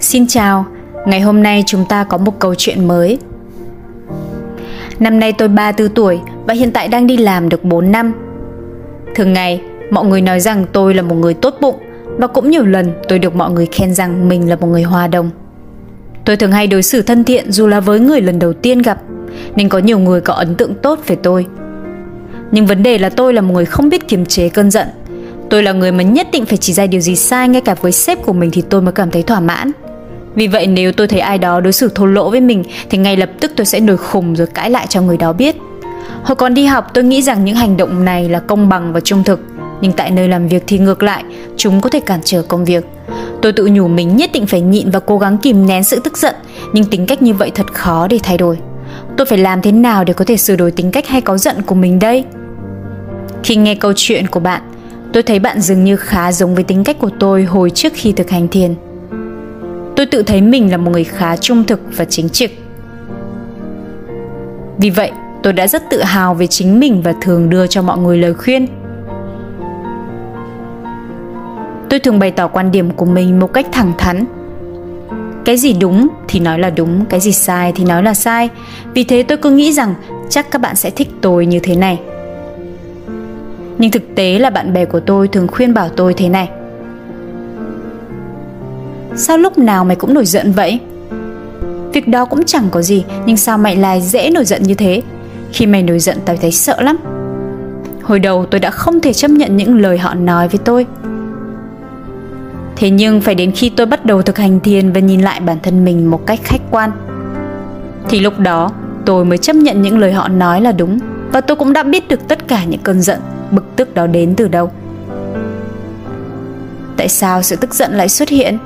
Xin chào, ngày hôm nay chúng ta có một câu chuyện mới. Năm nay tôi 34 tuổi và hiện tại đang đi làm được 4 năm. Thường ngày, mọi người nói rằng tôi là một người tốt bụng và cũng nhiều lần tôi được mọi người khen rằng mình là một người hòa đồng. Tôi thường hay đối xử thân thiện dù là với người lần đầu tiên gặp, nên có nhiều người có ấn tượng tốt về tôi. Nhưng vấn đề là tôi là một người không biết kiềm chế cơn giận. Tôi là người mà nhất định phải chỉ ra điều gì sai ngay cả với sếp của mình thì tôi mới cảm thấy thỏa mãn. Vì vậy nếu tôi thấy ai đó đối xử thô lỗ với mình thì ngay lập tức tôi sẽ nổi khùng rồi cãi lại cho người đó biết. Hồi còn đi học tôi nghĩ rằng những hành động này là công bằng và trung thực, nhưng tại nơi làm việc thì ngược lại, chúng có thể cản trở công việc. Tôi tự nhủ mình nhất định phải nhịn và cố gắng kìm nén sự tức giận, nhưng tính cách như vậy thật khó để thay đổi. Tôi phải làm thế nào để có thể sửa đổi tính cách hay có giận của mình đây? Khi nghe câu chuyện của bạn, tôi thấy bạn dường như khá giống với tính cách của tôi hồi trước khi thực hành thiền. Tôi tự thấy mình là một người khá trung thực và chính trực. Vì vậy, tôi đã rất tự hào về chính mình và thường đưa cho mọi người lời khuyên. Tôi thường bày tỏ quan điểm của mình một cách thẳng thắn. Cái gì đúng thì nói là đúng, cái gì sai thì nói là sai. Vì thế tôi cứ nghĩ rằng chắc các bạn sẽ thích tôi như thế này. Nhưng thực tế là bạn bè của tôi thường khuyên bảo tôi thế này. Sao lúc nào mày cũng nổi giận vậy? Việc đó cũng chẳng có gì, nhưng sao mày lại dễ nổi giận như thế? Khi mày nổi giận tao thấy sợ lắm. Hồi đầu tôi đã không thể chấp nhận những lời họ nói với tôi. Thế nhưng phải đến khi tôi bắt đầu thực hành thiền và nhìn lại bản thân mình một cách khách quan thì lúc đó tôi mới chấp nhận những lời họ nói là đúng và tôi cũng đã biết được tất cả những cơn giận, bực tức đó đến từ đâu. Tại sao sự tức giận lại xuất hiện?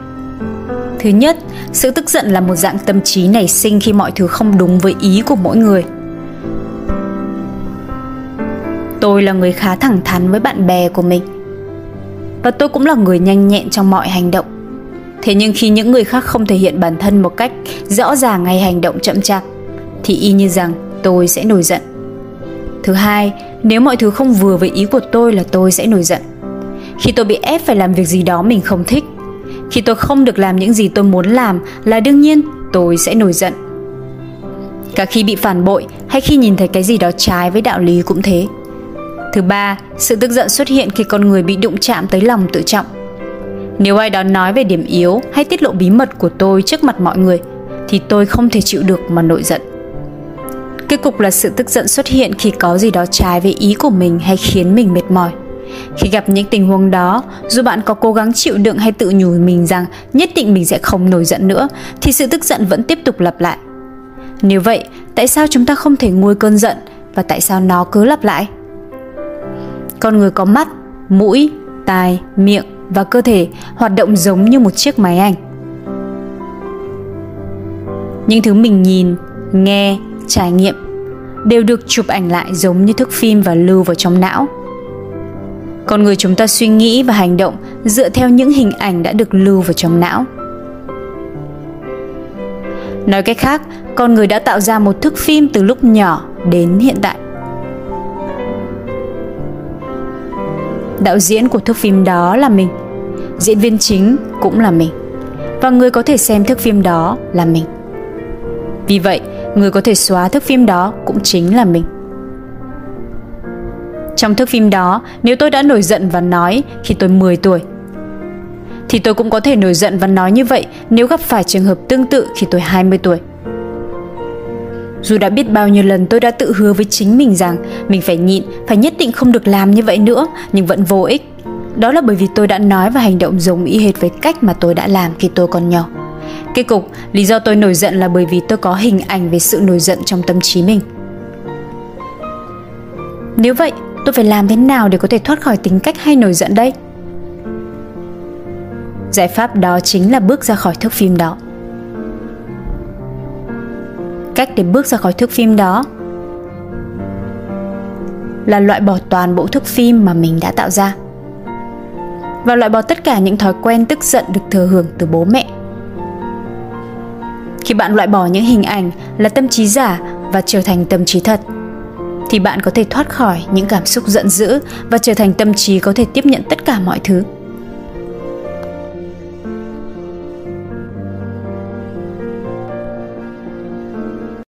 Thứ nhất, sự tức giận là một dạng tâm trí nảy sinh khi mọi thứ không đúng với ý của mỗi người. Tôi là người khá thẳng thắn với bạn bè của mình. Và tôi cũng là người nhanh nhẹn trong mọi hành động. Thế nhưng khi những người khác không thể hiện bản thân một cách rõ ràng hay hành động chậm chạp thì y như rằng tôi sẽ nổi giận. Thứ hai, nếu mọi thứ không vừa với ý của tôi là tôi sẽ nổi giận. Khi tôi bị ép phải làm việc gì đó mình không thích khi tôi không được làm những gì tôi muốn làm là đương nhiên tôi sẽ nổi giận. Cả khi bị phản bội hay khi nhìn thấy cái gì đó trái với đạo lý cũng thế. Thứ ba sự tức giận xuất hiện khi con người bị đụng chạm tới lòng tự trọng. Nếu ai đó nói về điểm yếu hay tiết lộ bí mật của tôi trước mặt mọi người thì tôi không thể chịu được mà nổi giận kết cục là sự tức giận xuất hiện khi có gì đó trái với ý của mình hay khiến mình mệt mỏi khi gặp những tình huống đó, dù bạn có cố gắng chịu đựng hay tự nhủ mình rằng nhất định mình sẽ không nổi giận nữa, thì sự tức giận vẫn tiếp tục lặp lại. Nếu vậy, tại sao chúng ta không thể nguôi cơn giận và tại sao nó cứ lặp lại? Con người có mắt, mũi, tai, miệng và cơ thể hoạt động giống như một chiếc máy ảnh. Những thứ mình nhìn, nghe, trải nghiệm đều được chụp ảnh lại giống như thước phim và lưu vào trong não. Con người chúng ta suy nghĩ và hành động dựa theo những hình ảnh đã được lưu vào trong não. Nói cách khác, con người đã tạo ra một thước phim từ lúc nhỏ đến hiện tại. Đạo diễn của thước phim đó là mình, diễn viên chính cũng là mình, và người có thể xem thước phim đó là mình vì vậy người có thể xóa thước phim đó cũng chính là mình trong thước phim đó, nếu tôi đã nổi giận và nói khi tôi 10 tuổi, thì tôi cũng có thể nổi giận và nói như vậy nếu gặp phải trường hợp tương tự khi tôi 20 tuổi. Dù đã biết bao nhiêu lần tôi đã tự hứa với chính mình rằng mình phải nhịn, phải nhất định không được làm như vậy nữa, nhưng vẫn vô ích. Đó là bởi vì tôi đã nói và hành động giống y hệt với cách mà tôi đã làm khi tôi còn nhỏ. Kết cục, lý do tôi nổi giận là bởi vì tôi có hình ảnh về sự nổi giận trong tâm trí mình. Nếu vậy, tôi phải làm thế nào để có thể thoát khỏi tính cách hay nổi giận đây? Giải pháp đó chính là bước ra khỏi thước phim đó. Cách để bước ra khỏi thước phim đó là loại bỏ toàn bộ thước phim mà mình đã tạo ra và loại bỏ tất cả những thói quen tức giận được thừa hưởng từ bố mẹ khi bạn loại bỏ những hình ảnh là tâm trí giả và trở thành tâm trí thật, thì bạn có thể thoát khỏi những cảm xúc giận dữ và trở thành tâm trí có thể tiếp nhận tất cả mọi thứ.